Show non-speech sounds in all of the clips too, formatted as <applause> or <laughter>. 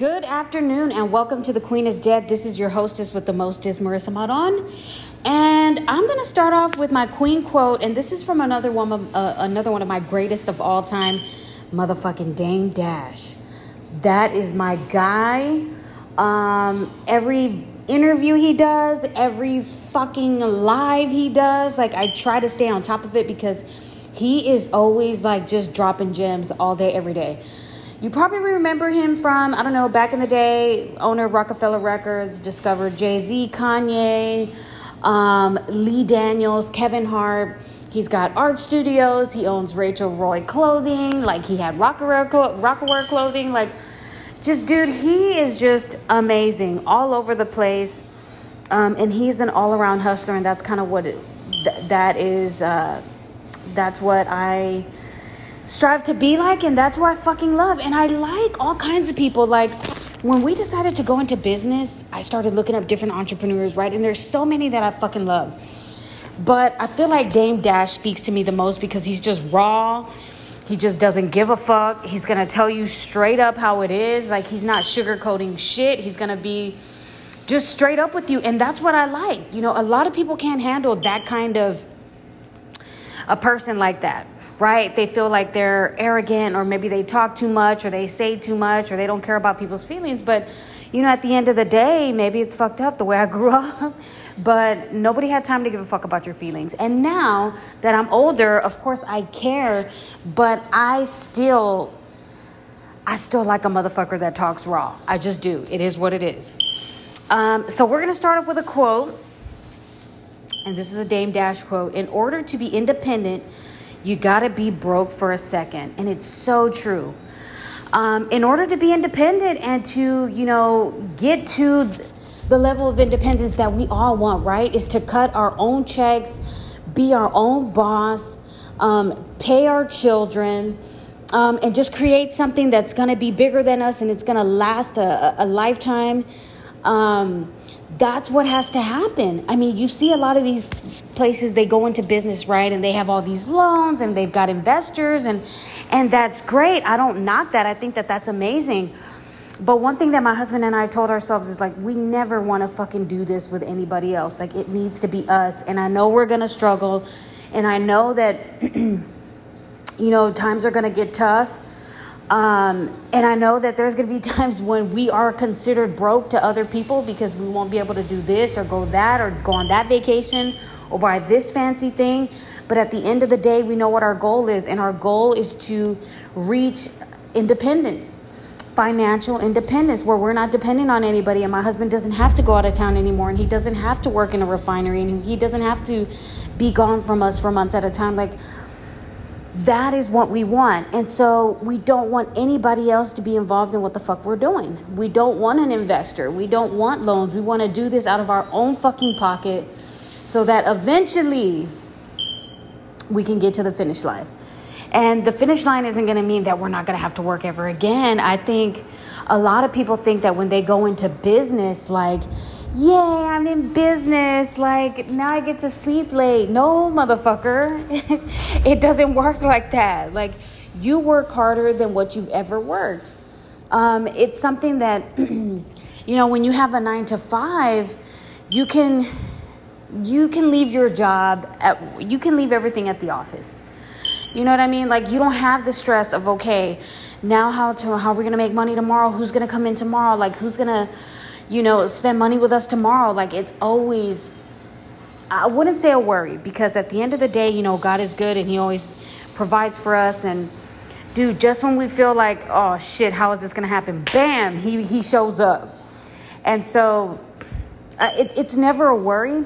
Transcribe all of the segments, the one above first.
Good afternoon and welcome to The Queen is Dead. This is your hostess with the mostest, Marissa Maron. And I'm going to start off with my queen quote, and this is from another one of, uh, another one of my greatest of all time, motherfucking Dame Dash. That is my guy. Um, every interview he does, every fucking live he does, like I try to stay on top of it because he is always like just dropping gems all day, every day. You probably remember him from, I don't know, back in the day, owner of Roc-A-Fella Records, discovered Jay Z, Kanye, um, Lee Daniels, Kevin Hart. He's got art studios. He owns Rachel Roy clothing. Like he had Rocawear clothing. Like, just dude, he is just amazing all over the place. Um, and he's an all around hustler, and that's kind of what it, th- that is. Uh, that's what I strive to be like, and that's what I fucking love. And I like all kinds of people. Like when we decided to go into business, I started looking up different entrepreneurs, right? And there's so many that I fucking love. But I feel like Dame Dash speaks to me the most because he's just raw. He just doesn't give a fuck. He's gonna tell you straight up how it is. Like he's not sugarcoating shit. He's gonna be just straight up with you. And that's what I like. You know, a lot of people can't handle that kind of a person like that right? They feel like they're arrogant or maybe they talk too much or they say too much or they don't care about people's feelings. But, you know, at the end of the day, maybe it's fucked up the way I grew <laughs> up, but nobody had time to give a fuck about your feelings. And now that I'm older, of course I care, but I still. I still like a motherfucker that talks raw. I just do. It is what it is. Um, so we're going to start off with a quote. And this is a Dame Dash quote. In order to be independent, you got to be broke for a second. And it's so true. Um, in order to be independent and to, you know, get to the level of independence that we all want, right? Is to cut our own checks, be our own boss, um, pay our children. Um, and just create something that's going to be bigger than us and it's going to last a, a lifetime. Um, that's what has to happen. I mean, you see a lot of these places they go into business, right? And they have all these loans and they've got investors and and that's great. I don't knock that. I think that that's amazing. But one thing that my husband and I told ourselves is like we never want to fucking do this with anybody else. Like it needs to be us. And I know we're going to struggle and I know that <clears throat> you know, times are going to get tough um, and I know that there's going to be <laughs> times when we are considered broke to other people because we won't be able to do this or go that or go on that vacation or buy this fancy thing. But at the end of the day, we know what our goal is, and our goal is to reach independence, financial independence, where we're not dependent on anybody. And my husband doesn't have to go out of town anymore, and he doesn't have to work in a refinery, and he doesn't have to be gone from us for months at a time. Like, that is what we want. And so we don't want anybody else to be involved in what the fuck we're doing. We don't want an investor. We don't want loans. We want to do this out of our own fucking pocket so that eventually we can get to the finish line. And the finish line isn't going to mean that we're not going to have to work ever again. I think a lot of people think that when they go into business, like, yay, I'm in business. Like, now I get to sleep late. No, motherfucker. <laughs> it doesn't work like that. Like, you work harder than what you've ever worked. Um, it's something that, <clears throat> you know, when you have a nine to five, you can you can leave your job at you can leave everything at the office you know what i mean like you don't have the stress of okay now how to how are we gonna make money tomorrow who's gonna come in tomorrow like who's gonna you know, spend money with us tomorrow. Like it's always, I wouldn't say a worry because at the end of the day, you know, God is good and He always provides for us. And dude, just when we feel like, oh shit, how is this gonna happen? Bam, He He shows up. And so, uh, it, it's never a worry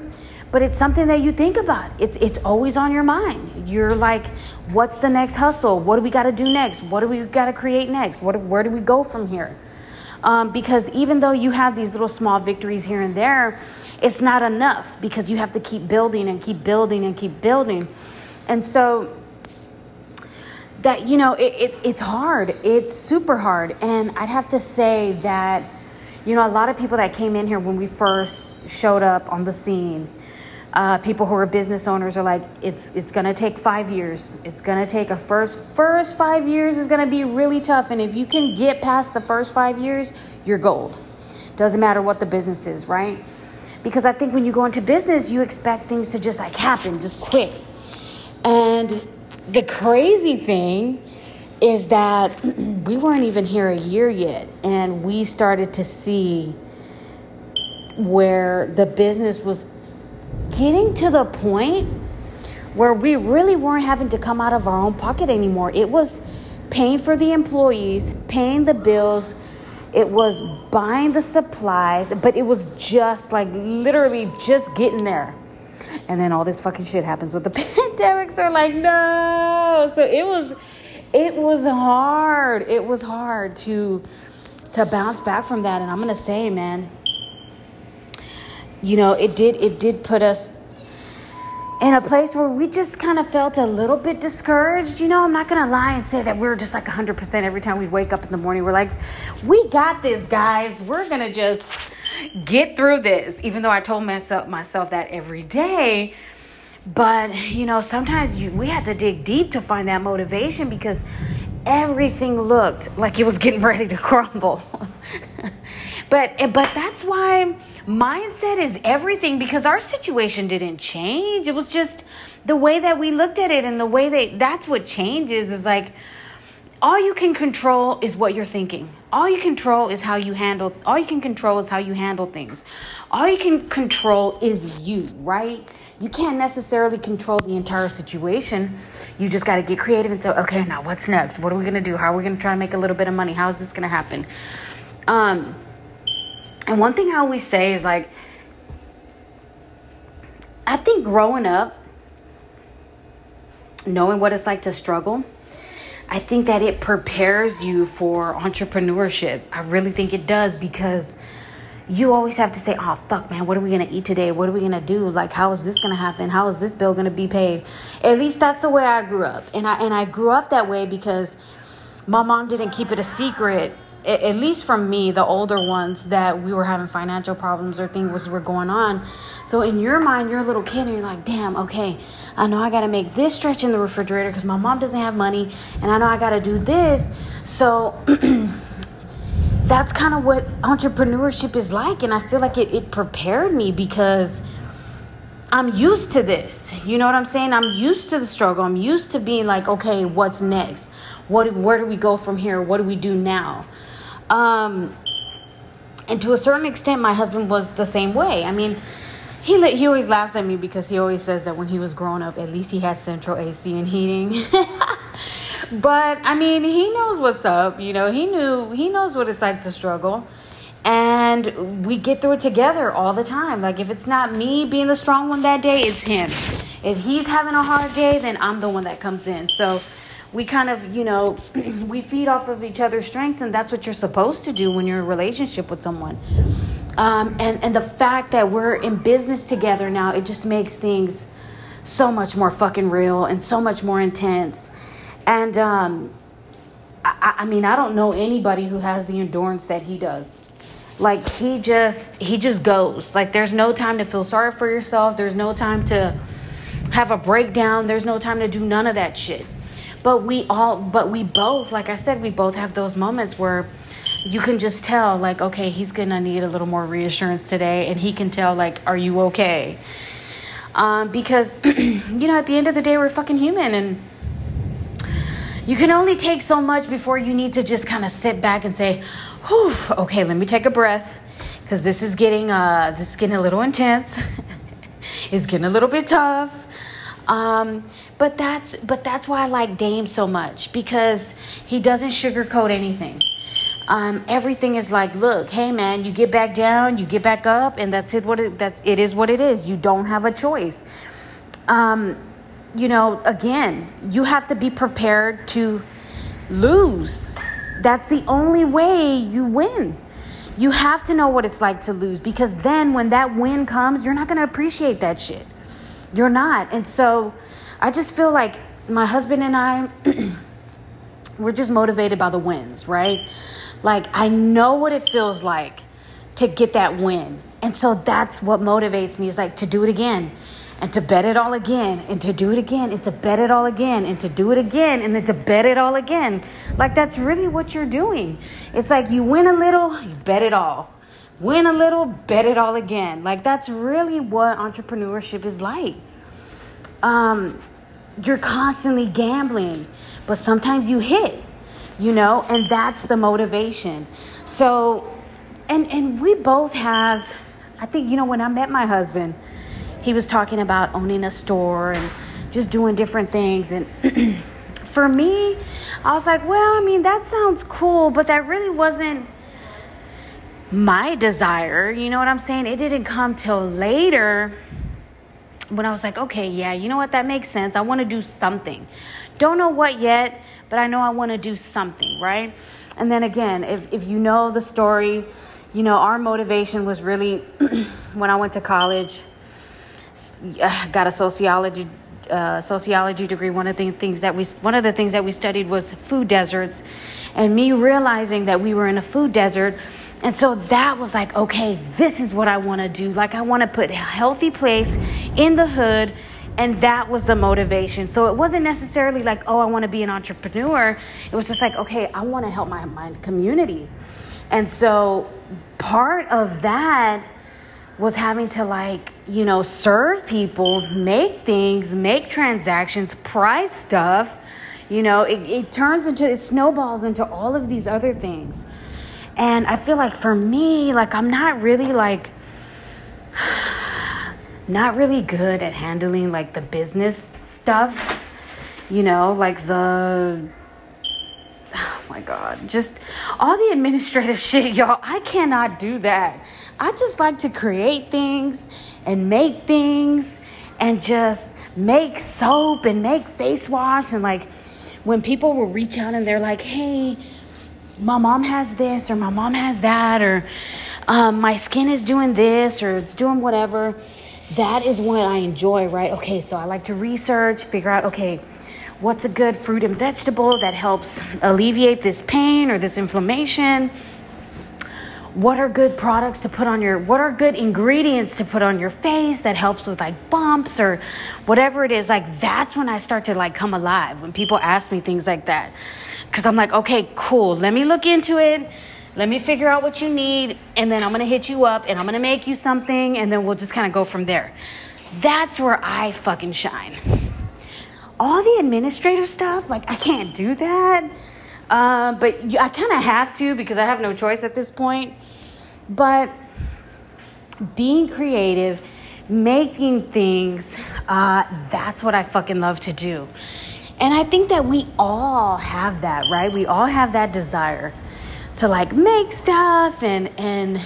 but it's something that you think about. It's it's always on your mind. You're like, what's the next hustle? What do we got to do next? What do we got to create next? What where do we go from here? Um, because even though you have these little small victories here and there, it's not enough because you have to keep building and keep building and keep building. And so that, you know, it, it, it's hard. It's super hard. And I'd have to say that, you know, a lot of people that came in here when we first showed up on the scene, Uh, people who are business owners are like, it's it's gonna take five years. It's gonna take a first first five years is gonna be really tough, and if you can get past the first five years, you're gold. Doesn't matter what the business is, right? Because I think when you go into business, you expect things to just like happen, just quick. And the crazy thing is that <clears throat> we weren't even here a year yet, and we started to see where the business was getting to the point where we really weren't having to come out of our own pocket anymore. It was paying for the employees, paying the bills, it was buying the supplies, but it was just like literally just getting there. And then all this fucking shit happens with the <laughs> pandemic. So like, no. So it was it was hard. It was hard to to bounce back from that. And I'm gonna say, man, you know, it did it did put us in a place where we just kind of felt a little bit discouraged. You know, I'm not gonna lie and say that we are just like 100% every time we wake up in the morning. We're like, we got this, guys. We're gonna just get through this. Even though I told myself myself that every day, but you know, sometimes you, we had to dig deep to find that motivation because everything looked like it was getting <laughs> ready to crumble. <laughs> but but that's why mindset is everything because our situation didn't change. It was just the way that we looked at it and the way that that's what changes is like all you can control is what you're thinking. All you control is how you handle all you can control is how you handle things. All you can control is you, right? You can't necessarily control the entire situation. You just got to get creative and say, okay, now what's next? What are we going to do? How are we going to try to make a little bit of money? How is this going to happen? Um, and one thing I always say is like, I think growing up, knowing what it's like to struggle, I think that it prepares you for entrepreneurship. I really think it does because you always have to say, oh, fuck, man, what are we going to eat today? What are we going to do? Like, how is this going to happen? How is this bill going to be paid? At least that's the way I grew up. And I, and I grew up that way because my mom didn't keep it a secret at least from me, the older ones, that we were having financial problems or things were going on. So in your mind, you're a little kid and you're like, damn, okay, I know I got to make this stretch in the refrigerator because my mom doesn't have money, and I know I got to do this. So <clears throat> that's kind of what entrepreneurship is like. And I feel like it, it prepared me because I'm used to this. You know what I'm saying? I'm used to the struggle. I'm used to being like, okay, what's next? What, where do we go from here? What do we do now? Um, and to a certain extent, my husband was the same way. I mean, he he always laughs at me because he always says that when he was growing up, at least he had central AC and heating. <laughs> but I mean, he knows what's up. You know, he knew he knows what it's like to struggle, and we get through it together all the time. Like if it's not me being the strong one that day, it's him. If he's having a hard day, then I'm the one that comes in. So we kind of, you know, <clears throat> we feed off of each other's strengths, and that's what you're supposed to do when you're in a relationship with someone. Um, and and the fact that we're in business together now, it just makes things so much more fucking real and so much more intense. And um, I, I mean, I don't know anybody who has the endurance that he does. Like he just he just goes. Like there's no time to feel sorry for yourself. There's no time to have a breakdown. There's no time to do none of that shit but we all but we both like i said we both have those moments where you can just tell like okay he's gonna need a little more reassurance today and he can tell like are you okay? Um, because <clears throat> you know at the end of the day we're fucking human and you can only take so much before you need to just kind of sit back and say Whew, okay let me take a breath because this is getting uh this is getting a little intense <laughs> it's getting a little bit tough. Um, but that's but that's why I like Dame so much because he doesn't sugarcoat anything. Um, everything is like, look, hey man, you get back down, you get back up, and that's it. What it, that's it is what it is. You don't have a choice. Um, you know, again, you have to be prepared to lose. That's the only way you win. You have to know what it's like to lose because then when that win comes, you're not going to appreciate that shit. You're not. And so I just feel like my husband and I, <clears throat> we're just motivated by the wins, right? Like, I know what it feels like to get that win. And so that's what motivates me is like to do it again and to bet it all again and to do it again and to bet it all again and to do it again and then to bet it all again. Like that's really what you're doing. It's like you win a little, you bet it all. Win a little, bet it all again. Like that's really what entrepreneurship is like. Um, you're constantly gambling, but sometimes you hit, you know, and that's the motivation. So, and and we both have. I think you know when I met my husband he was talking about owning a store and just doing different things. And <clears throat> for me, I was like, well, I mean, that sounds cool, but that really wasn't my desire. You know what I'm saying? It didn't come till later when I was like, okay, yeah, you know what? That makes sense. I want to do something. Don't know what yet, but I know I want to do something, right? And then again, if, if you know the story, you know, our motivation was really <clears throat> when I went to college <sighs> got a sociology uh, sociology degree. One of the things that we one of the things that we studied was food deserts, and me realizing that we were in a food desert. And so that was like, okay, this is what I want to do. Like, I want to put a healthy place in the hood. And that was the motivation. So it wasn't necessarily like, oh, I want to be an entrepreneur. It was just like, okay, I want to help my, my community. And so part of that was having to like you know serve people make things make transactions price stuff you know it, it turns into it snowballs into all of these other things and i feel like for me like i'm not really like not really good at handling like the business stuff you know like the oh my god just all the administrative <laughs> shit y'all. I cannot do that. I just like to create things and make things and just make soap and make face wash and like when people will reach out and they're like hey my mom has this or my mom has that or um, my skin is doing this or it's doing whatever. That is what i enjoy right? Okay so i like to research figure out okay what's a good fruit and vegetable that helps alleviate this pain or this inflammation? What are good products to put on your what are good ingredients to put on your face that helps with like bumps or whatever it is? Like that's when i start to like come alive when people ask me things like that because i'm like okay cool let me look into it let me figure out what you need and then i'm gonna hit you up and i'm gonna make you something and then we'll just kind of go from there that's where i fucking shine all the administrative stuff, like I can't do that. Uh, but I kind of have to because I have no choice at this point. But being creative, making things, uh, that's what I fucking love to do. And I think that we all have that, right? We all have that desire to like make stuff and and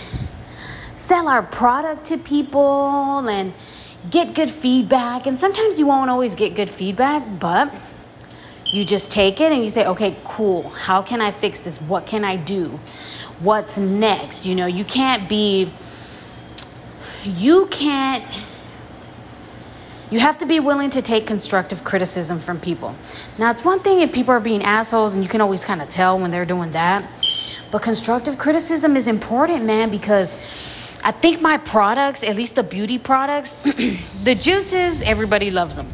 sell our product to people and get good feedback. And sometimes you won't always get good feedback, but you just take it and you say, okay, cool. How can I fix this? What can I do? What's next? You know, you can't be, you can't, you have to be willing to take constructive criticism from people. Now, it's one thing if people are being assholes and you can always kind of tell when they're doing that. But constructive criticism is important, man, because I think my products, at least the beauty products, <clears throat> the juices, everybody loves them.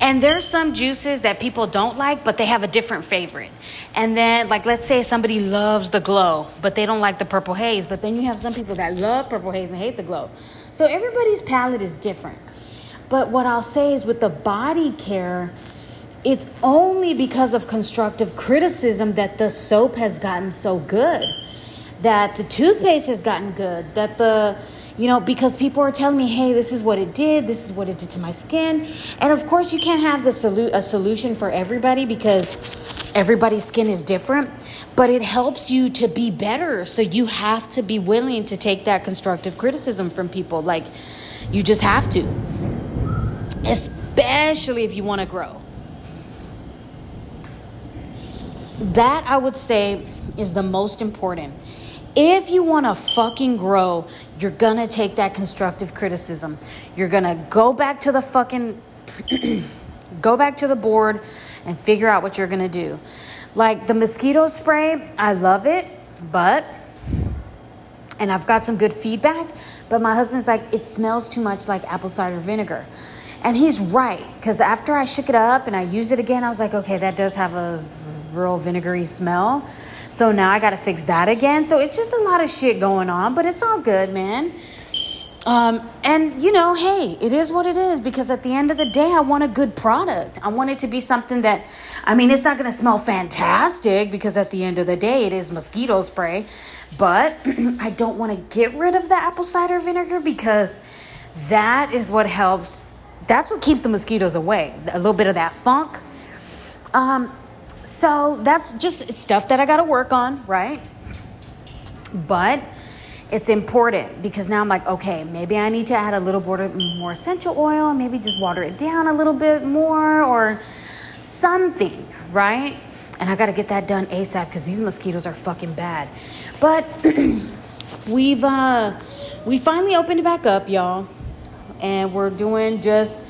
And there's some juices that people don't like, but they have a different favorite. And then, like, let's say somebody loves the glow, but they don't like the purple haze. But then you have some people that love purple haze and hate the glow. So everybody's palate is different. But what I'll say is with the body care, it's only because of constructive criticism that the soap has gotten so good that the toothpaste has gotten good, that the you know, because people are telling me, hey, this is what it did, this is what it did to my skin. And of course, you can't have the solu- a solution for everybody because everybody's skin is different, but it helps you to be better. So you have to be willing to take that constructive criticism from people. Like, you just have to, especially if you want to grow. That I would say is the most important if you want to fucking grow, you're going to take that constructive criticism. You're going to go back to the fucking <clears throat> go back to the board and figure out what you're going to do. Like the mosquito spray, I love it, but and I've got some good feedback. But my husband's like, it smells too much like apple cider vinegar. And he's right, because after I shook it up and I used it again, I was like, okay, that does have a real vinegary smell. So now I got to fix that again. So it's just a lot of shit going on, but it's all good, man. Um, and you know, hey, it is what it is because at the end of the day, I want a good product. I want it to be something that, I mean, it's not going to smell fantastic because at the end of the day, it is mosquito spray. But <clears throat> I don't want to get rid of the apple cider vinegar because that is what helps. That's what keeps the mosquitoes away. A little bit of that funk. Um, so that's just stuff that I got to work on, right? But it's important because now I'm like, okay, maybe I need to add a little more essential oil, maybe just water it down a little bit more or something, right? And I got to get that done ASAP because these mosquitoes are fucking bad. But <clears throat> we've uh we finally opened it back up, y'all. And we're doing just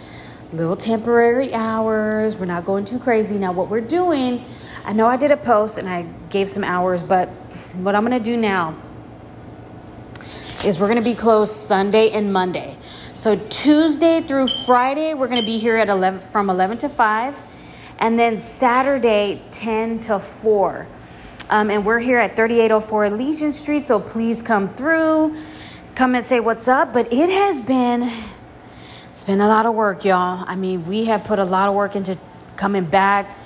little temporary hours. We're not going too crazy. Now what we're doing, I know I did a post and I gave some hours, but what I'm going to do now is we're going to be closed Sunday and Monday. So Tuesday through Friday, we're going to be here at 11 from 11 to 5, and then Saturday 10 to 4. Um, and we're here at 3804 Legion Street, so please come through, come and say what's up. But it has been it's been a lot of work, y'all. I mean, we have put a lot of work into coming back,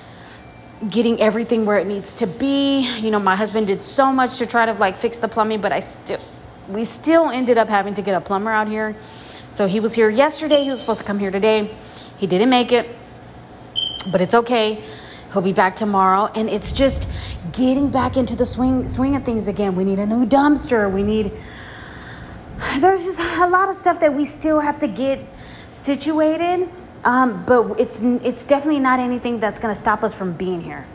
getting everything where it needs to be. You know, my husband did so much to try to like fix the plumbing, but I still we still ended up having to get a plumber out here. So he was here yesterday. He was supposed to come here today. He didn't make it, but it's okay. He'll be back tomorrow, and it's just getting back into the swing swing of things again. We need a new dumpster. We need. There's just a lot of stuff that we still have to get situated, um, but it's it's definitely not anything that's going to stop us from being here.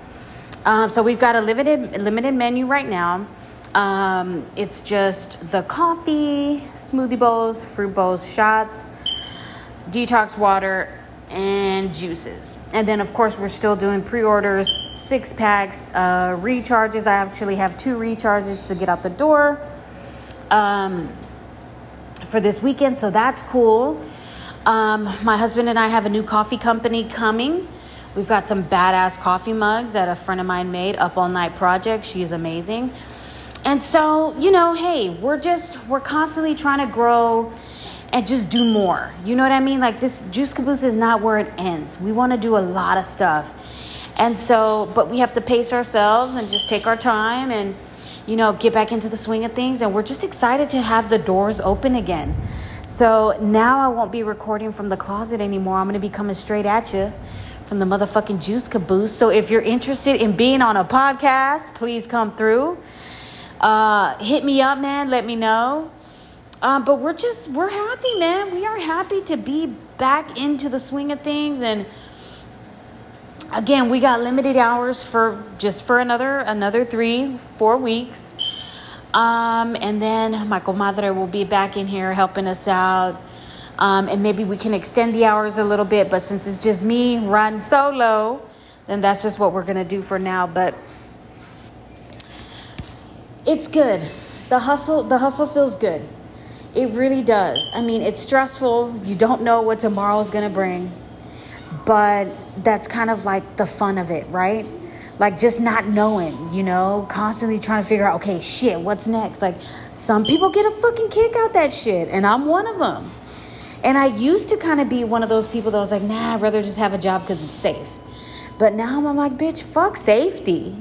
Um, so we've got a limited limited menu right now. Um, it's just the coffee, smoothie bowls, fruit bowls, shots, detox water, and juices. And then, of course, we're still doing pre orders, six packs, uh, recharges. I actually have two recharges to get out the door um, for this weekend, so that's cool. Um, my husband and I have a new coffee company coming. We've got some badass coffee mugs that a friend of mine made, Up All Night Project. She's amazing. And so, you know, hey, we're just, we're constantly trying to grow and just do more. You know what I mean? Like this Juice Caboose is not where it ends. We want to do a lot of stuff. And so, but we have to pace ourselves and just take our time and, you know, get back into the swing of things. And we're just excited to have the doors open again. So now I won't be recording from the closet anymore. I'm going to be coming straight at you from the motherfucking Juice Caboose. So if you're interested in being on a podcast, please come through. Uh, hit me up, man. Let me know. Um, but we're just we're happy, man. We are happy to be back into the swing of things, and again, we got limited hours for just for another another three four weeks. Um, and then my comadre will be back in here helping us out. Um, and maybe we can extend the hours a little bit, but since it's just me run solo, then that's just what we're gonna do for now. But it's good. The hustle, the hustle feels good. It really does. I mean, it's stressful. You don't know what tomorrow is going to bring. But that's kind of like the fun of it, right? Like just not knowing, you know, constantly trying to figure out, okay, shit, what's next? Like some people get a fucking kick out that shit, and I'm one of them. And I used to kind of be one of those people that was like, nah, I'd rather just have a job because it's safe. But now I'm like, bitch, fuck safety.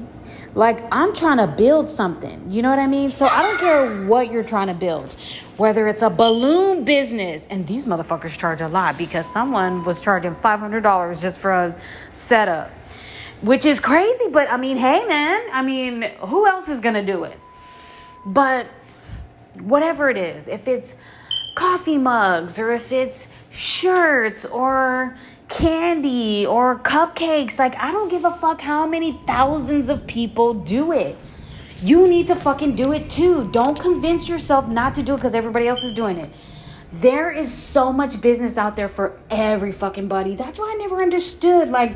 Like, I'm trying to build something. You know what I mean? So I don't care what you're trying to build, whether it's a balloon business, and these motherfuckers charge a lot because someone was charging $500 just for a setup, which is crazy. But I mean, hey, man, I mean, who else is going to do it? But whatever it is, if it's coffee mugs or if it's shirts or candy or cupcakes. Like, I don't give a fuck how many thousands of people do it. You need to fucking do it too. Don't convince yourself not to do it because everybody else is doing it. There is so much business out there for every fucking buddy. That's why I never understood. Like,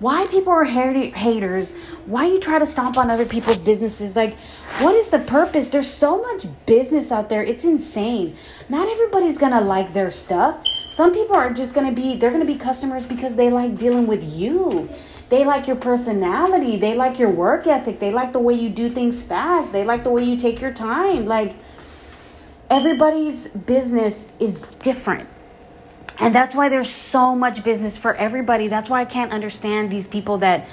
why people are haters, why you try to stomp on other people's businesses. Like, what is the purpose? There's so much business out there. It's insane. Not everybody's gonna like their stuff. Some people are just gonna be, they're gonna be customers because they like dealing with you. They like your personality. They like your work ethic. They like the way you do things fast. They like the way you take your time. Like, everybody's business is different and that's why there's so much business for everybody. That's why I can't understand these people that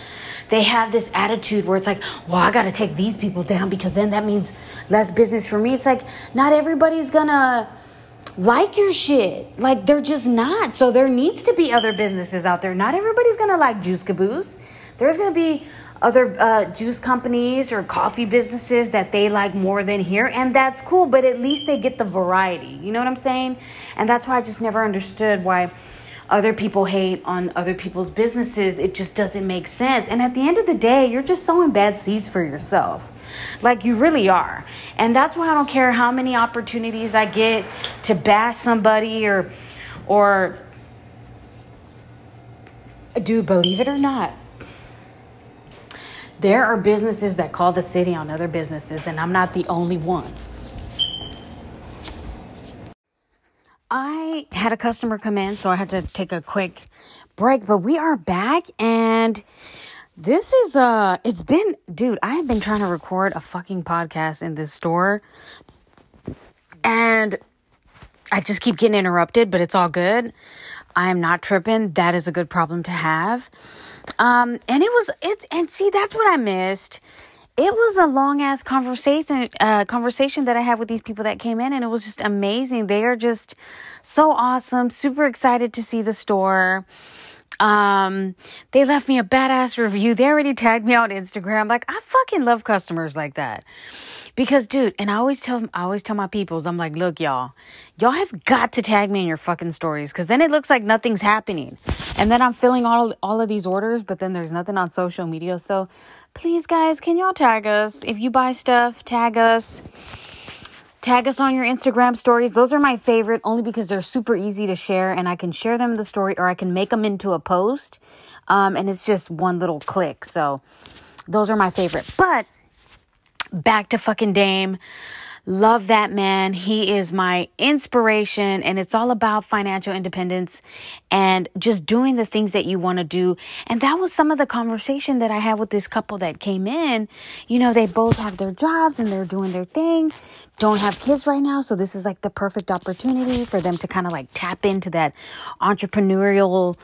they have this attitude where it's like, well, I got to take these people down because then that means less business for me. It's like, not everybody's going to like your shit. Like, they're just not. So there needs to be other businesses out there. Not everybody's going to like Juice Caboose. There's going to be other uh, juice companies or coffee businesses that they like more than here, and that's cool, but at least they get the variety. You know what I'm saying? And that's why I just never understood why other people hate on other people's businesses. It just doesn't make sense. And at the end of the day, you're just sowing bad seeds for yourself. Like you really are. And that's why I don't care how many opportunities I get to bash somebody or or do believe it or not there are businesses that call the city on other businesses, and I'm not the only one. I had a customer come in, so I had to take a quick break, but we are back and this is uh it's been dude, I have been trying to record a fucking podcast in this store and I just keep getting interrupted, but it's all good. I am not tripping. That is a good problem to have. Um, and it was it's and see that's what I missed. It was a long ass conversation uh, conversation that I had with these people that came in, and it was just amazing. They are just so awesome. Super excited to see the store. Um, they left me a badass review. They already tagged me on Instagram. Like I fucking love customers like that. Because, dude, and I always tell, I always tell my peoples, I'm like, look, y'all, y'all have got to tag me in your fucking stories, because then it looks like nothing's happening, and then I'm filling all all of these orders, but then there's nothing on social media. So, please, guys, can y'all tag us if you buy stuff? Tag us. Tag us on your Instagram stories. Those are my favorite only because they're super easy to share and I can share them the story or I can make them into a post. Um, and it's just one little click. So those are my favorite. But back to fucking Dame. Love that man. He is my inspiration and it's all about financial independence and just doing the things that you want to do. And that was some of the conversation that I had with this couple that came in. You know, they both have their jobs and they're doing their thing. Don't have kids right now. So this is like the perfect opportunity for them to kind of like tap into that entrepreneurial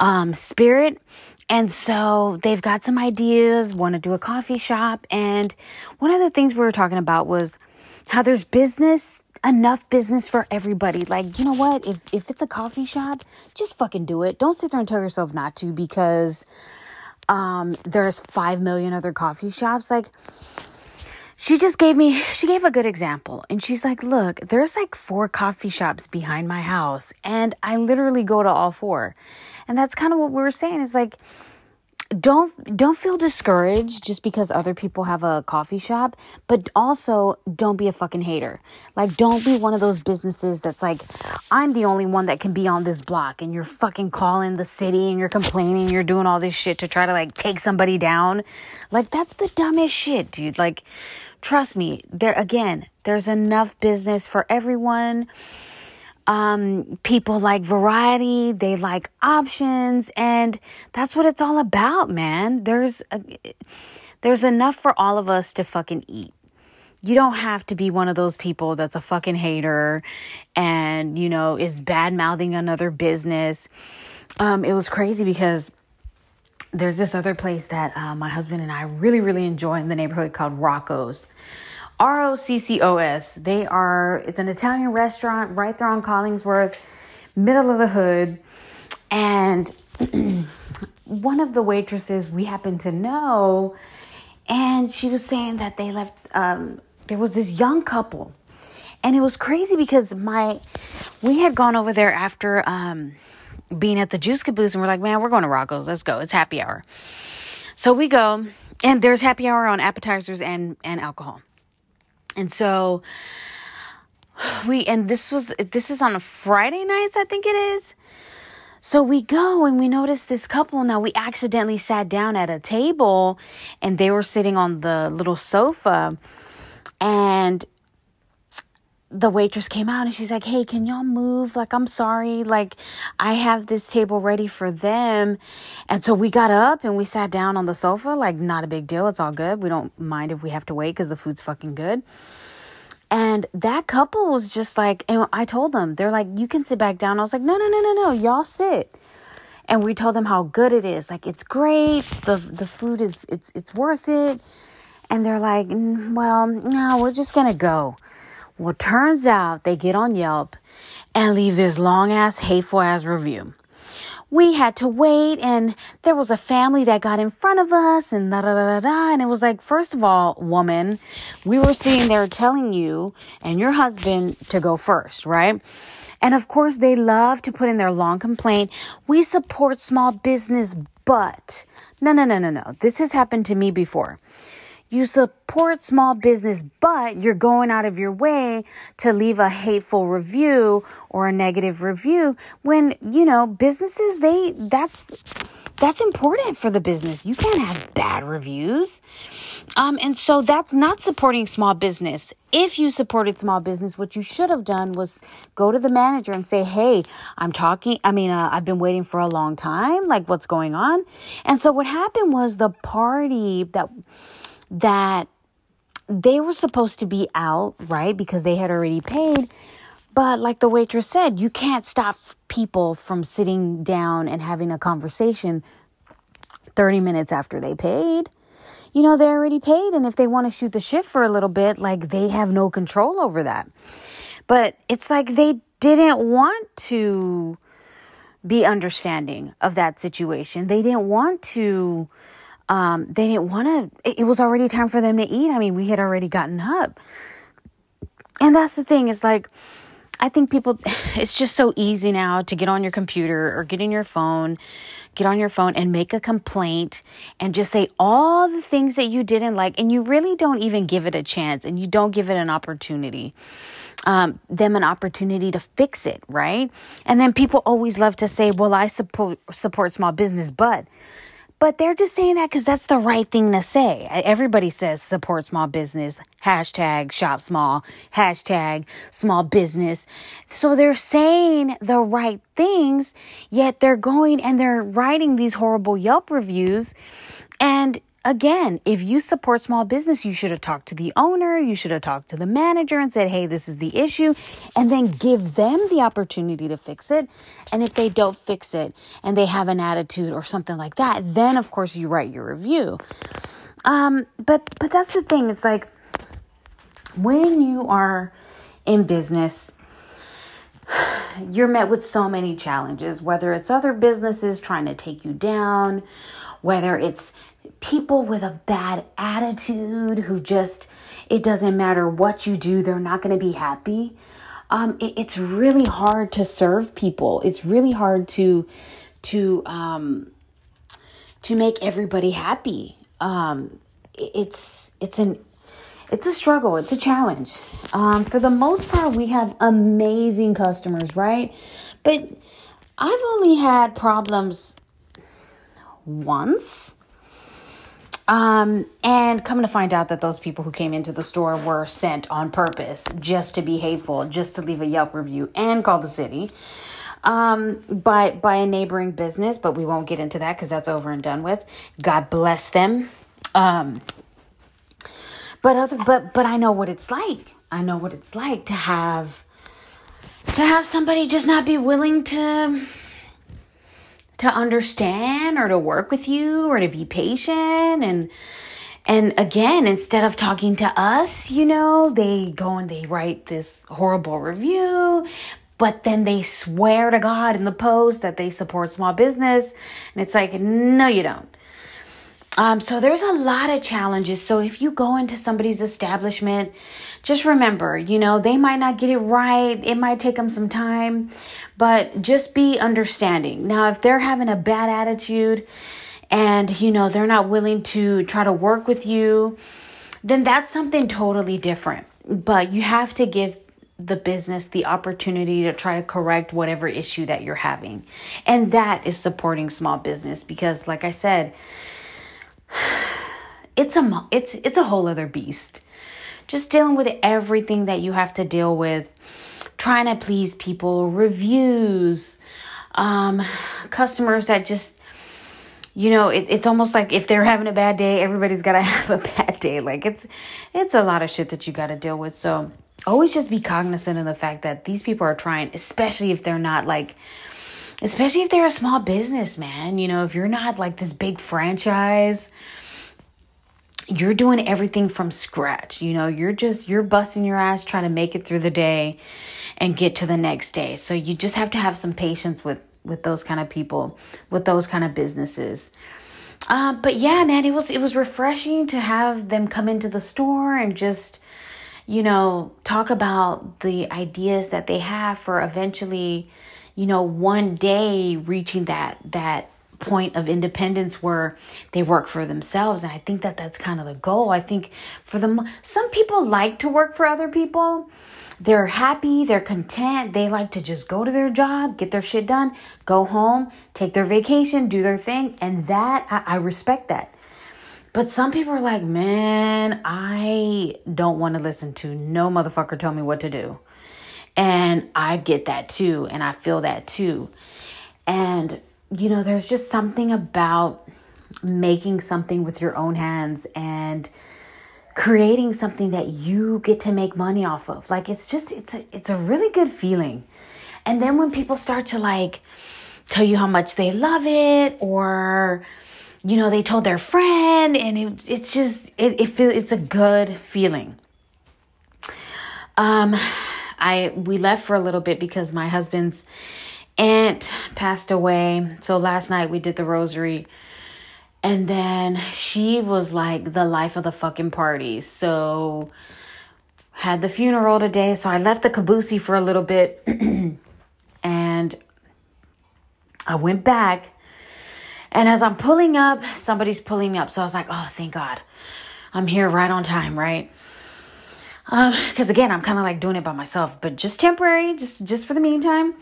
um, spirit. And so they've got some ideas, want to do a coffee shop. And one of the things we were talking about was how there's business, enough business for everybody. Like, you know what? If, if it's a coffee shop, just fucking do it. Don't sit there and tell yourself not to because um, there's 5 million other coffee shops. Like, she just gave me she gave a good example and she's like look there's like four coffee shops behind my house and i literally go to all four and that's kind of what we were saying is like don't don't feel discouraged just because other people have a coffee shop but also don't be a fucking hater. Like don't be one of those businesses that's like i'm the only one that can be on this block and you're fucking calling the city and you're complaining you're doing all this shit to try to like take somebody down. Like that's the dumbest shit dude. Like trust me there again there's enough business for everyone um, people like variety, they like options, and that's what it's all about, man. There's a, there's enough for all of us to fucking eat. You don't have to be one of those people that's a fucking hater and, you know, is bad mouthing another business. Um, it was crazy because there's this other place that uh, my husband and I really, really enjoy in the neighborhood called Rocco's. R O C C O S. They are, it's an Italian restaurant right there on Collingsworth, middle of the hood. And <clears throat> one of the waitresses we happen to know, and she was saying that they left, um, there was this young couple. And it was crazy because my, we had gone over there after um, being at the Juice Caboose, and we're like, man, we're going to Rocco's. Let's go. It's happy hour. So we go, and there's happy hour on appetizers and, and alcohol. And so we and this was this is on a Friday nights, I think it is. So we go and we notice this couple. Now we accidentally sat down at a table and they were sitting on the little sofa. And the waitress came out and she's like, Hey, can y'all move? Like, I'm sorry. Like, I have this table ready for them. And so we got up and we sat down on the sofa. Like, not a big deal. It's all good. We don't mind if we have to wait because the food's fucking good. And that couple was just like, and I told them, they're like, you can sit back down. I was like, no, no, no, no, no, y'all sit. And we told them how good it is. Like, it's great. The, the food is, it's, it's worth it. And they're like, mm, well, no, we're just going to go. Well, turns out they get on Yelp and leave this long ass, hateful ass review. We had to wait, and there was a family that got in front of us, and da da da da da. And it was like, first of all, woman, we were sitting there telling you and your husband to go first, right? And of course, they love to put in their long complaint. We support small business, but no, no, no, no, no. This has happened to me before. You support small business, but you're going out of your way to leave a hateful review or a negative review when, you know, businesses, they, that's, that's important for the business. You can't have bad reviews. Um, and so that's not supporting small business. If you supported small business, what you should have done was go to the manager and say, Hey, I'm talking. I mean, uh, I've been waiting for a long time. Like, what's going on? And so what happened was the party that, that they were supposed to be out, right? Because they had already paid. But like the waitress said, you can't stop people from sitting down and having a conversation 30 minutes after they paid. You know, they already paid. And if they want to shoot the shit for a little bit, like they have no control over that. But it's like they didn't want to be understanding of that situation. They didn't want to um, they didn't want to, it was already time for them to eat. I mean, we had already gotten up. And that's the thing, is like, I think people, <sighs> it's just so easy now to get on your computer or get in your phone, get on your phone and make a complaint and just say all the things that you didn't like. And you really don't even give it a chance and you don't give it an opportunity. Um, them an opportunity to fix it, right? And then people always love to say, well, I support, support small business, but but they're just saying that because that's the right thing to say. Everybody says support small business, hashtag shop small, hashtag small business. So they're saying the right things, yet they're going and they're writing these horrible Yelp reviews. Again, if you support small business, you should have talked to the owner, you should have talked to the manager and said, hey, this is the issue, and then give them the opportunity to fix it. And if they don't fix it and they have an attitude or something like that, then of course you write your review. Um, but but that's the thing, it's like when you are in business, you're met with so many challenges, whether it's other businesses trying to take you down, whether it's people with a bad attitude who just, it doesn't matter what you do, they're not going to be happy. Um, it, it's really hard to serve people. It's really hard to, to, um, to make everybody happy. Um, it's, it's an, it's a struggle. It's a challenge. Um, for the most part, we have amazing customers, right? But I've only had problems once um, and come to find out that those people who came into the store were sent on purpose just to be hateful, just to leave a Yelp review and call the city um, by by a neighboring business, but we won't get into that because that's over and done with. God bless them. Um, but other but but I know what it's like. I know what it's like to have to have somebody just not be willing to to understand or to work with you or to be patient. And and again instead of talking to us you know they go and they write this horrible review but then they swear to god in the post that they support small business. And it's like no you don't um, so there's a lot of challenges. So if you go into somebody's establishment, just remember, you know, they might not get it right. It might take them some time, but just be understanding. Now, if they're having a bad attitude and, you know, they're not willing to try to work with you, then that's something totally different. But you have to give the business the opportunity to try to correct whatever issue that you're having. And that is supporting small business because like I said, <sighs> it's a it's it's a whole other beast. Just dealing with everything that you have to deal with, trying to please people, reviews, um, customers that just you know it, it's almost like if they're having a bad day everybody's got to <laughs> have a bad day like it's it's a lot of shit that you got to deal with so always just be cognizant of the fact that these people are trying especially if they're not like especially if they're a small business man. You know if you're not like this big franchise you're doing everything from scratch. You know you're just you're busting your ass trying to make it through the day and get to the next day. So you just have to have some patience with with those kind of people, with those kind of businesses. Uh, but yeah, man, it was it was refreshing to have them come into the store and just, you know, talk about the ideas that they have for eventually, you know, one day reaching that that point of independence where they work for themselves and i think that that's kind of the goal i think for them some people like to work for other people they're happy, they're content, they like to just go to their job, get their shit done, go home, take their vacation, do their thing, and that I, I respect that. But some people are like, man, I don't want to listen to no motherfucker tell me what to do. And I get that too, and I feel that too. And, you know, there's just something about making something with your own hands and creating something that you get to make money off of. Like it's just it's a it's a really good feeling. And then when people start to like tell you how much they love it or you know they told their friend and it, it's just it, it feel it's a good feeling um i we left for a little bit because my husband's aunt passed away so last night we did the rosary and then she was like the life of the fucking party. So had the funeral today. So I left the caboose for a little bit <clears throat> and I went back. And as I'm pulling up, somebody's pulling up. So I was like, oh, thank God. I'm here right on time, right? Because um, again, I'm kind of like doing it by myself, but just temporary, just just for the meantime.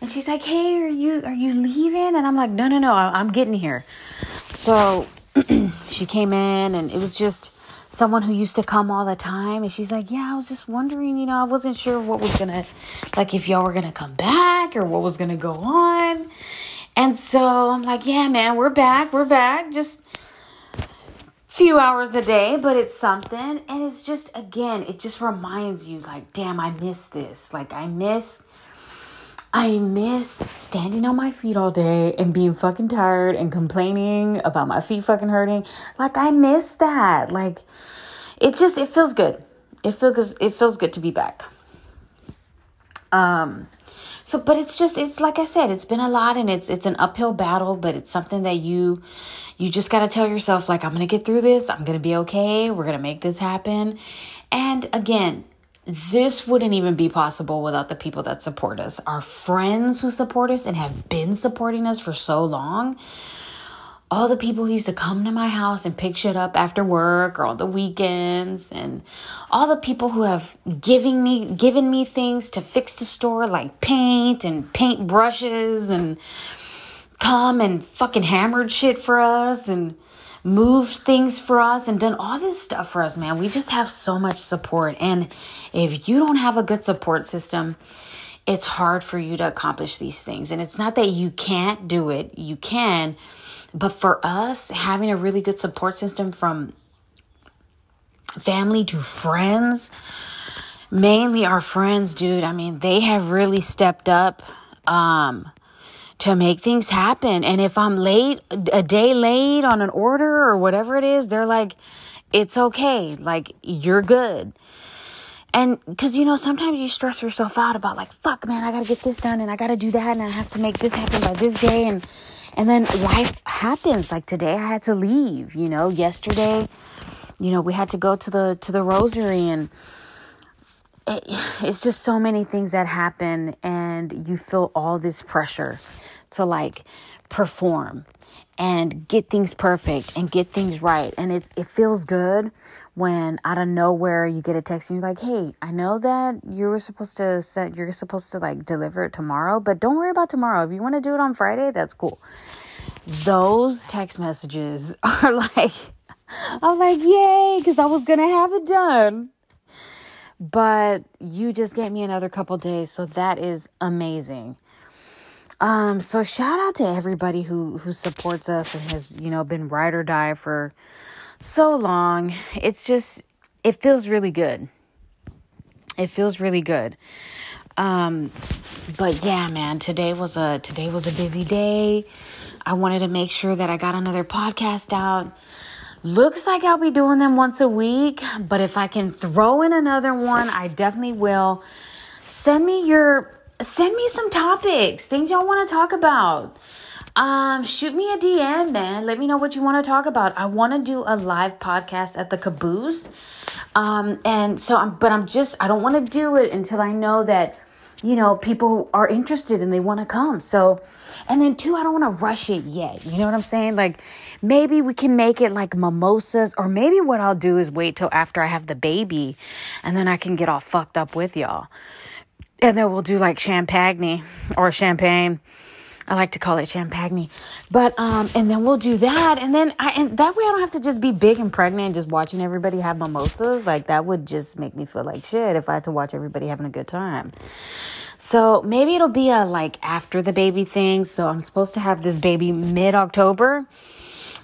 And she's like, "Hey, are you are you leaving?" And I'm like, "No, no, no, I'm getting here." So <clears throat> she came in and it was just someone who used to come all the time and she's like yeah i was just wondering you know i wasn't sure what was gonna like if y'all were gonna come back or what was gonna go on and so i'm like yeah man we're back we're back just few hours a day but it's something and it's just again it just reminds you like damn i miss this like i miss I miss standing on my feet all day and being fucking tired and complaining about my feet fucking hurting. Like I miss that. Like it just it feels good. It feels it feels good to be back. Um so but it's just it's like I said, it's been a lot and it's it's an uphill battle, but it's something that you you just got to tell yourself like I'm to get through this. I'm to be okay. We're to make this happen. And again, this wouldn't even be possible without the people that support us. Our friends who support us and have been supporting us for so long. All the people who used to come to my house and pick shit up after work or on the weekends, and all the people who have giving me given me things to fix the store like paint and paint brushes and come and fucking hammered shit for us and moved things for us and done all this stuff for us, man. We just have so much support. And if you don't have a good support system, it's hard for you to accomplish these things. And it's not that you can't do it, you can. But for us, having a really good support system from family to friends, mainly our friends, dude, I mean, they have really stepped up. Um, to make things happen. And if I'm late, a day late on an order or whatever it is, they're like, it's okay. Like, you're good. And because, you know, sometimes you stress yourself out about, like, fuck, man, I got to get this done and I got to do that and I have to make this happen by this day. And, and then life happens. Like today, I had to leave, you know, yesterday, you know, we had to go to the, to the rosary and, it, it's just so many things that happen and you feel all this pressure to like perform and get things perfect and get things right and it, it feels good when out of nowhere you get a text and you're like, "Hey, I know that you were supposed to set you're supposed to like deliver it tomorrow, but don't worry about tomorrow. If you want to do it on Friday, that's cool." Those text messages <laughs> are like I'm like, "Yay," cuz I was to have it done. But you just gave me another couple days, so that is amazing. Um, so shout out to everybody who who supports us and has, you know, been ride or die for so long. It's just it feels really good. It feels really good. Um but yeah, man, today was a today was a busy day. I wanted to make sure that I got another podcast out. Looks like I'll be doing them once a week, but if I can throw in another one, I definitely will. Send me your send me some topics, things y'all want to talk about. Um, shoot me a DM, man. Let me know what you want to talk about. I want to do a live podcast at the Caboose. Um, and so I'm, but I'm just, I don't want to do it until I know that, you know, people are interested and they want to come. So, and then two, I don't want to rush it yet. You know what I'm saying? Like, maybe we can make it like mimosas, or maybe what I'll do is wait till after I have the baby and then I can get all fucked up with y'all and then we'll do like champagne or champagne. I like to call it champagne. But um and then we'll do that and then I and that way I don't have to just be big and pregnant and just watching everybody have mimosas. Like that would just make me feel like shit if I had to watch everybody having a good time. So maybe it'll be a like after the baby thing. So I'm supposed to have this baby mid October.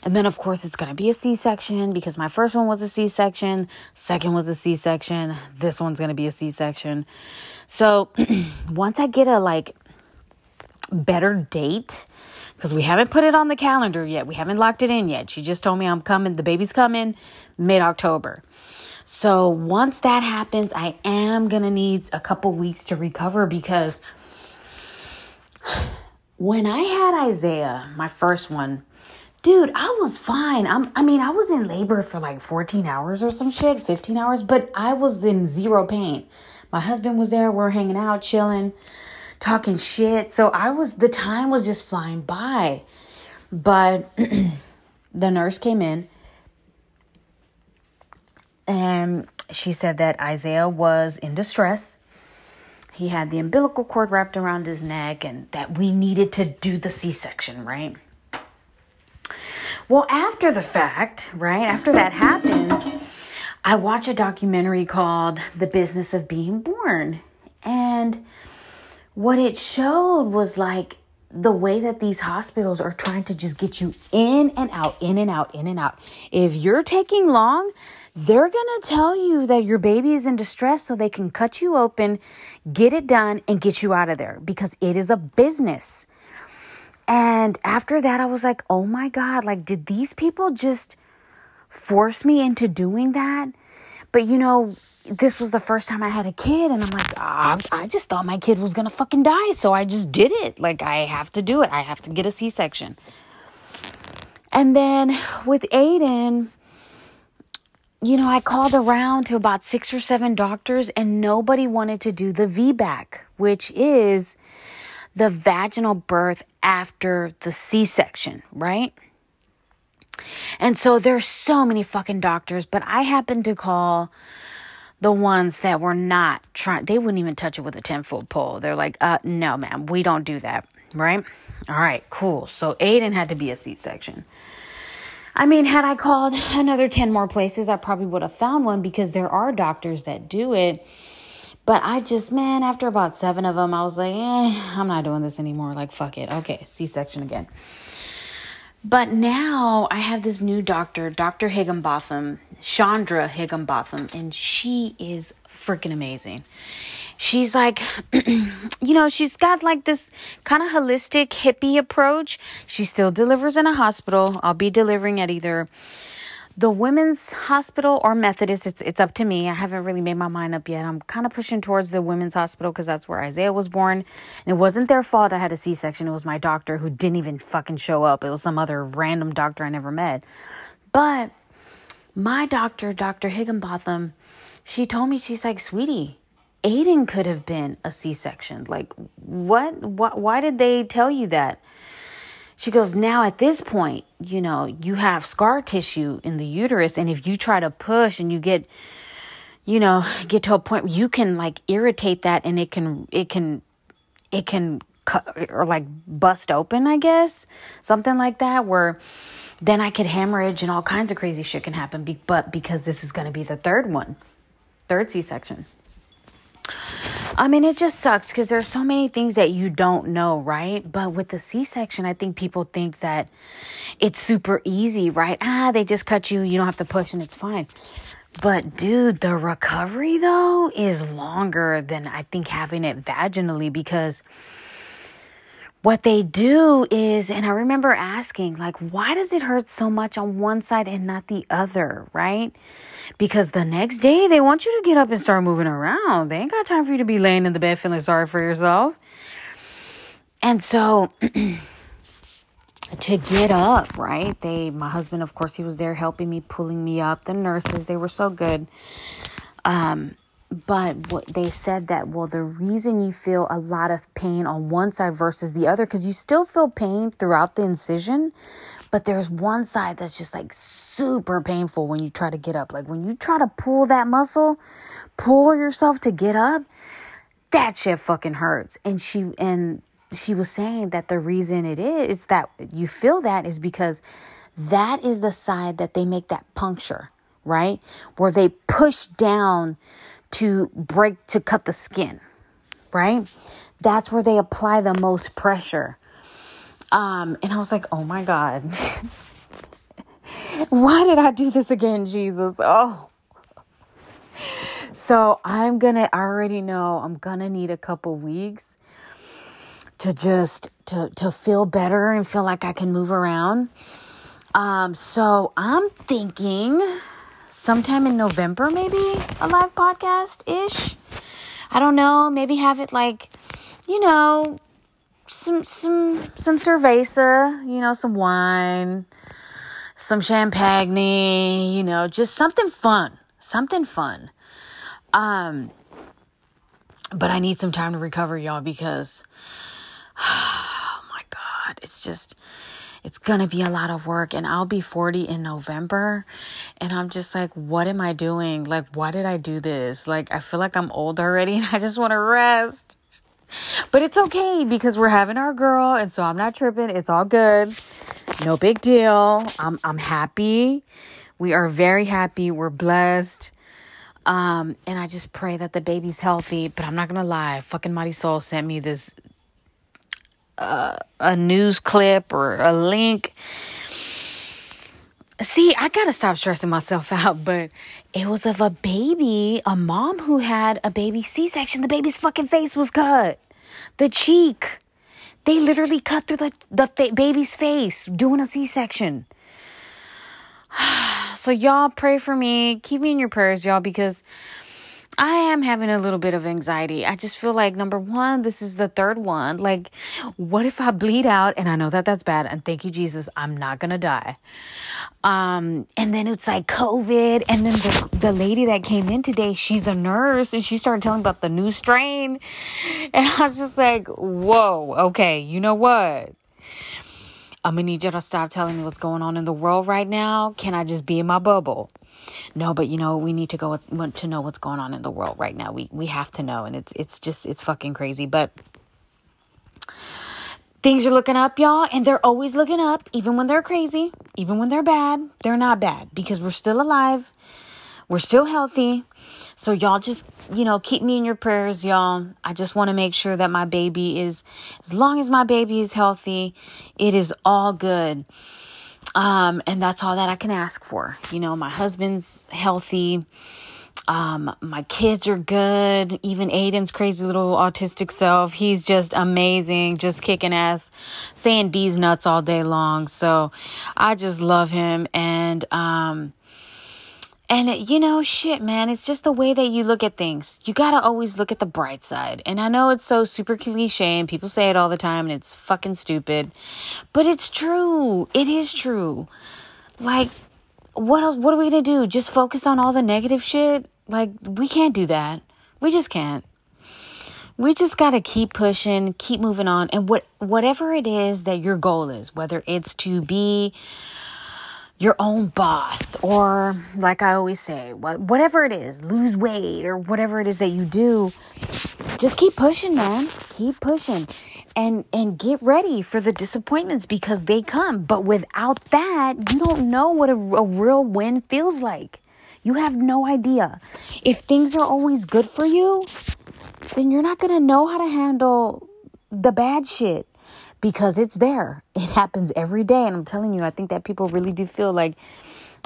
And then, of course, it's going to be a C section because my first one was a C section, second was a C section, this one's going to be a C section. So <clears throat> once I get a like better date, because we haven't put it on the calendar yet, we haven't locked it in yet. She just told me I'm coming, the baby's coming mid October. So once that happens, I am gonna need a couple weeks to recover because when I had Isaiah, my first one, dude, I was fine. I'm, I mean, I was in labor for like 14 hours or some shit, 15 hours, but I was in zero pain. My husband was there. We're hanging out, chilling, talking shit. So I was, the time was just flying by. But <clears throat> the nurse came in and she said that Isaiah was in distress. He had the umbilical cord wrapped around his neck and that we needed to do the C section, right? Well, after the fact, right, after that happens, I watch a documentary called The Business of Being Born. And what it showed was like the way that these hospitals are trying to just get you in and out, in and out, in and out. If you're taking long, they're going to tell you that your baby is in distress so they can cut you open, get it done, and get you out of there because it is a business. And after that, I was like, oh my God, like, did these people just force me into doing that. But you know, this was the first time I had a kid, and I'm like, ah, I just thought my kid was gonna fucking die, so I just did it. Like, I have to do it. I have to get a C section. And then with Aiden, you know, I called around to about six or seven doctors, and nobody wanted to do the VBAC, which is the vaginal birth after the C section, right? And so there's so many fucking doctors, but I happened to call the ones that were not trying, they wouldn't even touch it with a 10 foot pole. They're like, uh, no, ma'am, we don't do that, right? All right, cool. So Aiden had to be a C section. I mean, had I called another 10 more places, I probably would have found one because there are doctors that do it. But I just, man, after about seven of them, I was like, eh, I'm not doing this anymore. Like, fuck it. Okay, C section again. But now I have this new doctor, Dr. Higginbotham, Chandra Higginbotham, and she is freaking amazing. She's like, <clears throat> you know, she's got like this kind of holistic hippie approach. She still delivers in a hospital. I'll be delivering at either the women's hospital or Methodist, it's it's up to me. I haven't really made my mind up yet. I'm kind of pushing towards the women's hospital because that's where Isaiah was born. And it wasn't their fault I had a C-section. It was my doctor who didn't even fucking show up. It was some other random doctor I never met. But my doctor, Dr. Higginbotham, she told me she's like, "Sweetie, Aiden could have been a C-section. Like, what? What? Why did they tell you that?" She goes, now at this point, you know, you have scar tissue in the uterus. And if you try to push and you get, you know, get to a point where you can like irritate that and it can, it can, it can cut or like bust open, I guess, something like that, where then I could hemorrhage and all kinds of crazy shit can happen. But because this is going to be the third one, third C section. I mean, it just sucks because there's so many things that you don't know, right? But with the C section, I think people think that it's super easy, right? Ah, they just cut you, you don't have to push and it's fine. But dude, the recovery though is longer than I think having it vaginally because what they do is, and I remember asking, like, why does it hurt so much on one side and not the other, right? Because the next day they want you to get up and start moving around. They ain't got time for you to be laying in the bed feeling sorry for yourself. And so <clears throat> to get up, right? They my husband of course he was there helping me, pulling me up. The nurses, they were so good. Um but what they said that well the reason you feel a lot of pain on one side versus the other cuz you still feel pain throughout the incision but there's one side that's just like super painful when you try to get up. Like when you try to pull that muscle, pull yourself to get up, that shit fucking hurts. And she and she was saying that the reason it is that you feel that is because that is the side that they make that puncture, right? Where they push down to break to cut the skin, right? That's where they apply the most pressure. Um, and I was like, oh my God. <laughs> Why did I do this again, Jesus? Oh. So I'm gonna I already know I'm gonna need a couple weeks to just to to feel better and feel like I can move around. Um, so I'm thinking sometime in November, maybe a live podcast ish. I don't know, maybe have it like, you know, some some some cerveza, you know, some wine, some champagne, you know, just something fun, something fun. Um, but I need some time to recover, y'all, because <sighs> oh my god, it's just it's gonna be a lot of work, and I'll be forty in November, and I'm just like, what am I doing? Like, why did I do this? Like, I feel like I'm old already, <laughs> and I just want to rest. But it's okay because we're having our girl and so I'm not tripping. It's all good. No big deal. I'm I'm happy. We are very happy. We're blessed. Um, and I just pray that the baby's healthy. But I'm not gonna lie, fucking Marisol sent me this a news clip or a link. See, I gotta stop stressing myself <laughs> out, but it was of a baby, a mom who had a baby C section. The baby's fucking face was cut the cheek. They literally cut through the, the fa- baby's face doing a C section. <sighs> so, y'all pray for me. Keep me in your prayers, y'all, because I am having a little bit of anxiety. I just feel like number one, this is the third one. Like, what if I bleed out? And I know that that's bad. And thank you, Jesus, I'm not gonna die. Um, and then it's like COVID. And then the, the lady that came in today, she's a nurse and she started telling about the new strain. And I was just like, whoa, okay, you know what? I'm gonna need you to stop telling me what's going on in the world right now. Can I just be in my bubble? no, but you know, we need to go to know what's going on in the world right now. We we have to know, and it's it's just it's fucking crazy. But things are looking up, y'all, and they're always looking up, even when they're crazy, even when they're bad. They're not bad because we're still alive, we're still healthy. So y'all just, you know, keep me in your prayers, y'all. I just want to make sure that my baby is as long as my baby is healthy, it is all good. Um, and that's all that I can ask for. You know, my husband's healthy. Um, my kids are good. Even Aiden's crazy little autistic self. He's just amazing, just kicking ass, saying D's nuts all day long. So I just love him. And, um, and you know, shit, man, it's just the way that you look at things. You gotta always look at the bright side. And I know it's so super cliche and people say it all the time and it's fucking stupid, but it's true. It is true. Like, what else, what are we gonna do? Just focus on all the negative shit? Like, we can't do that. We just can't. we just got to keep pushing, keep moving on and what whatever it is that your goal is, whether it's to be your own boss or like I always say, whatever it is, lose weight or whatever it is that you do, just keep pushing, man. Keep pushing. And and get ready for the disappointments because they come. But without that, you don't know what a, a real win feels like. You have no idea. If things are always good for you, then you're not going to know how to handle the bad shit because it's there. <laughs> It happens every day. And I'm telling you, I think that people really do feel like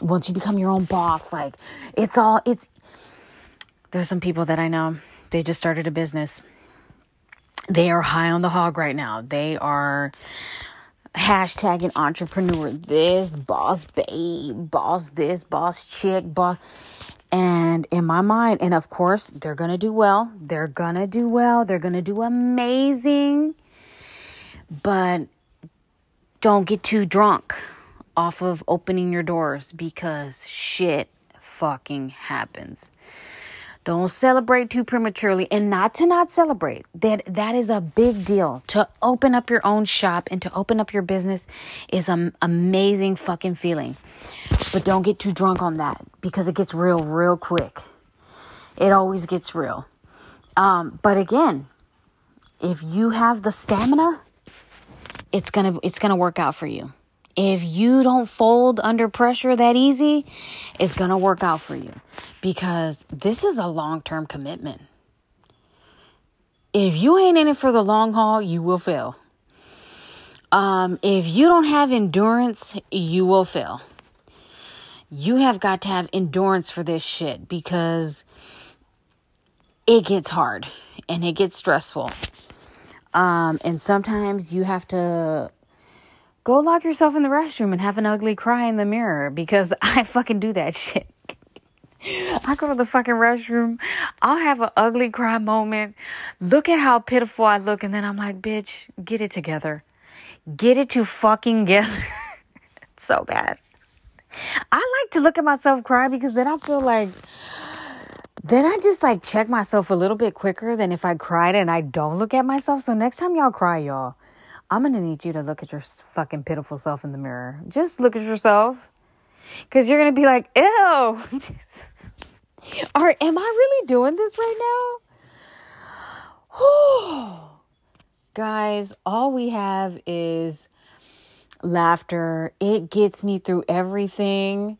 once you become your own boss, like it's all, it's, there's some people that I know, they just started a business. They are high on the hog right now. They are hashtagging entrepreneur this, boss babe, boss this, boss chick, boss. And in my mind, and of course, they're to do well. They're to do well. They're to do amazing. But don't get too drunk off of opening your doors because shit fucking happens. Don't celebrate too prematurely and not to not celebrate. That that is a big deal. To open up your own shop and to open up your business is an amazing fucking feeling. But don't get too drunk on that because it gets real real quick. It always gets real. Um, but again, if you have the stamina, it's gonna it's gonna work out for you. If you don't fold under pressure that easy, it's gonna work out for you because this is a long term commitment. If you ain't in it for the long haul, you will fail. Um, if you don't have endurance, you will fail. You have got to have endurance for this shit because it gets hard and it gets stressful. Um, and sometimes you have to go lock yourself in the restroom and have an ugly cry in the mirror because <laughs> I fucking do that shit. <laughs> I go to the fucking restroom. I'll have an ugly cry moment. Look at how pitiful I look. And then I'm like, bitch, get it together. Get it to fucking together. <laughs> so bad. I like to look at myself cry because then I feel like then I just like check myself a little bit quicker than if I cried and I don't look at myself. So next time y'all cry, y'all, I'm gonna need you to look at your fucking pitiful self in the mirror. Just look at yourself. Cause you're gonna be like, ew. <laughs> or am I really doing this right now? <sighs> Guys, all we have is laughter. It gets me through everything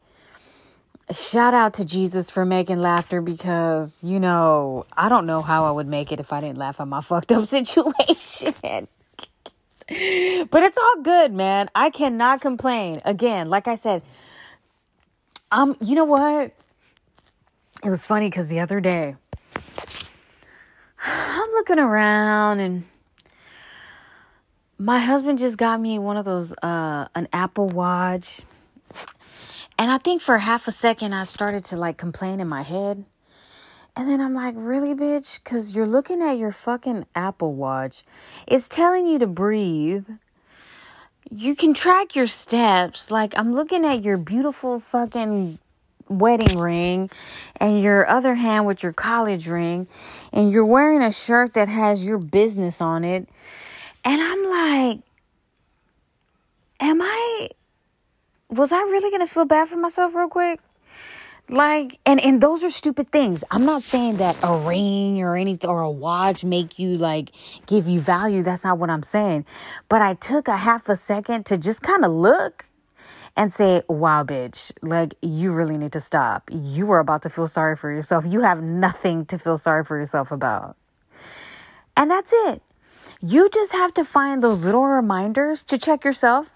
shout out to Jesus for making laughter because, you know, I don't know how I would make it if I didn't laugh at my <laughs> fucked up situation. but it's all good, man. I cannot complain. Again, like I said, um, you know what? It was funny because the other day I'm looking around and my husband just got me one of those uh an Apple Watch and I think for half a second, I started to like complain in my head. And then I'm like, really, bitch? Because you're looking at your fucking Apple Watch. It's telling you to breathe. You can track your steps. Like, I'm looking at your beautiful fucking wedding ring and your other hand with your college ring. And you're wearing a shirt that has your business on it. And I'm like, am I was I really going to feel bad for myself real quick? Like, and, and those are stupid things. I'm not saying that a ring or anything or a watch make you like give you value. That's not what I'm saying. But I took a half a second to just kind of look and say, wow, bitch, like you really need to stop. You are about to feel sorry for yourself. You have nothing to feel sorry for yourself about. And that's it. You just have to find those little reminders to check yourself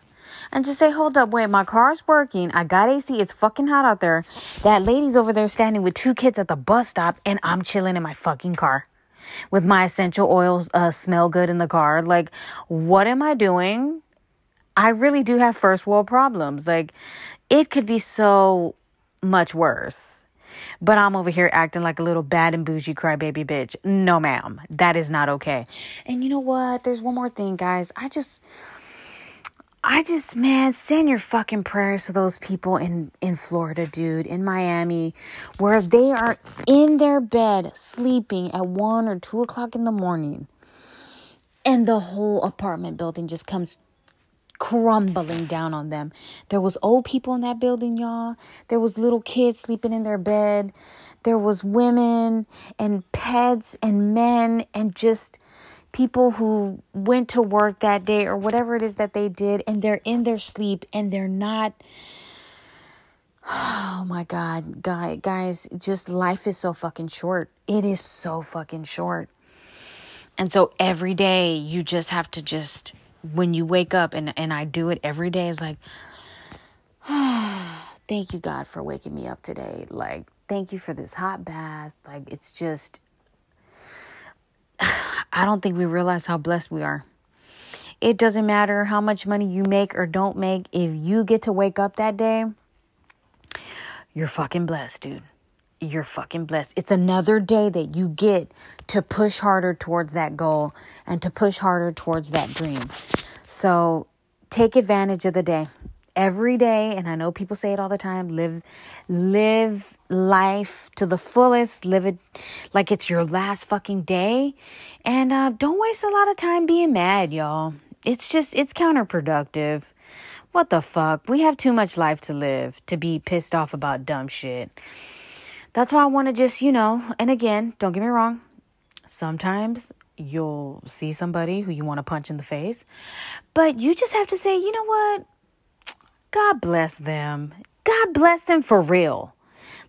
and just say, hold up, wait, my car's working. I got AC. It's fucking hot out there. That lady's over there standing with two kids at the bus stop, and I'm chilling in my fucking car with my essential oils uh, smell good in the car. Like, what am I doing? I really do have first world problems. Like, it could be so much worse. But I'm over here acting like a little bad and bougie crybaby bitch. No, ma'am. That is not okay. And you know what? There's one more thing, guys. I just I just, man, send your fucking prayers to those people in, in Florida, dude, in Miami, where they are in their bed sleeping at one or two o'clock in the morning, and the whole apartment building just comes crumbling down on them. There was old people in that building, y'all. There was little kids sleeping in their bed. There was women and pets and men and just people who went to work that day or whatever it is that they did and they're in their sleep and they're not <sighs> oh my god guy guys just life is so fucking short. It is so fucking short. And so every day you just have to just when you wake up and and I do it every day is like <sighs> thank you God for waking me up today. Like thank you for this hot bath. Like it's just I don't think we realize how blessed we are. It doesn't matter how much money you make or don't make. If you get to wake up that day, you're fucking blessed, dude. You're fucking blessed. It's another day that you get to push harder towards that goal and to push harder towards that dream. So take advantage of the day every day and i know people say it all the time live live life to the fullest live it like it's your last fucking day. And uh, don't waste a lot of time being mad y'all. It's just it's counterproductive. What the fuck? We have too much life to live to be pissed off about dumb shit. That's why i want to just you know and again don't get me wrong sometimes you'll see somebody who you want to punch in the face but you just have to say you know what? God bless them. God bless them for real.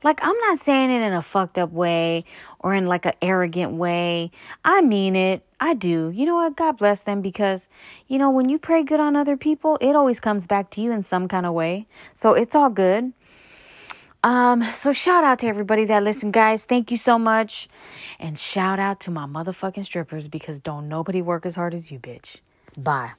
Like, I'm not saying it in a fucked up way or in like an arrogant way. I mean it. I do. You know what? God bless them because, you know, when you pray good on other people, it always comes back to you in some kind of way. So it's all good. Um, so shout out to everybody that listened, guys. Thank you so much. And shout out to my motherfucking strippers because don't nobody work as hard as you, bitch. Bye.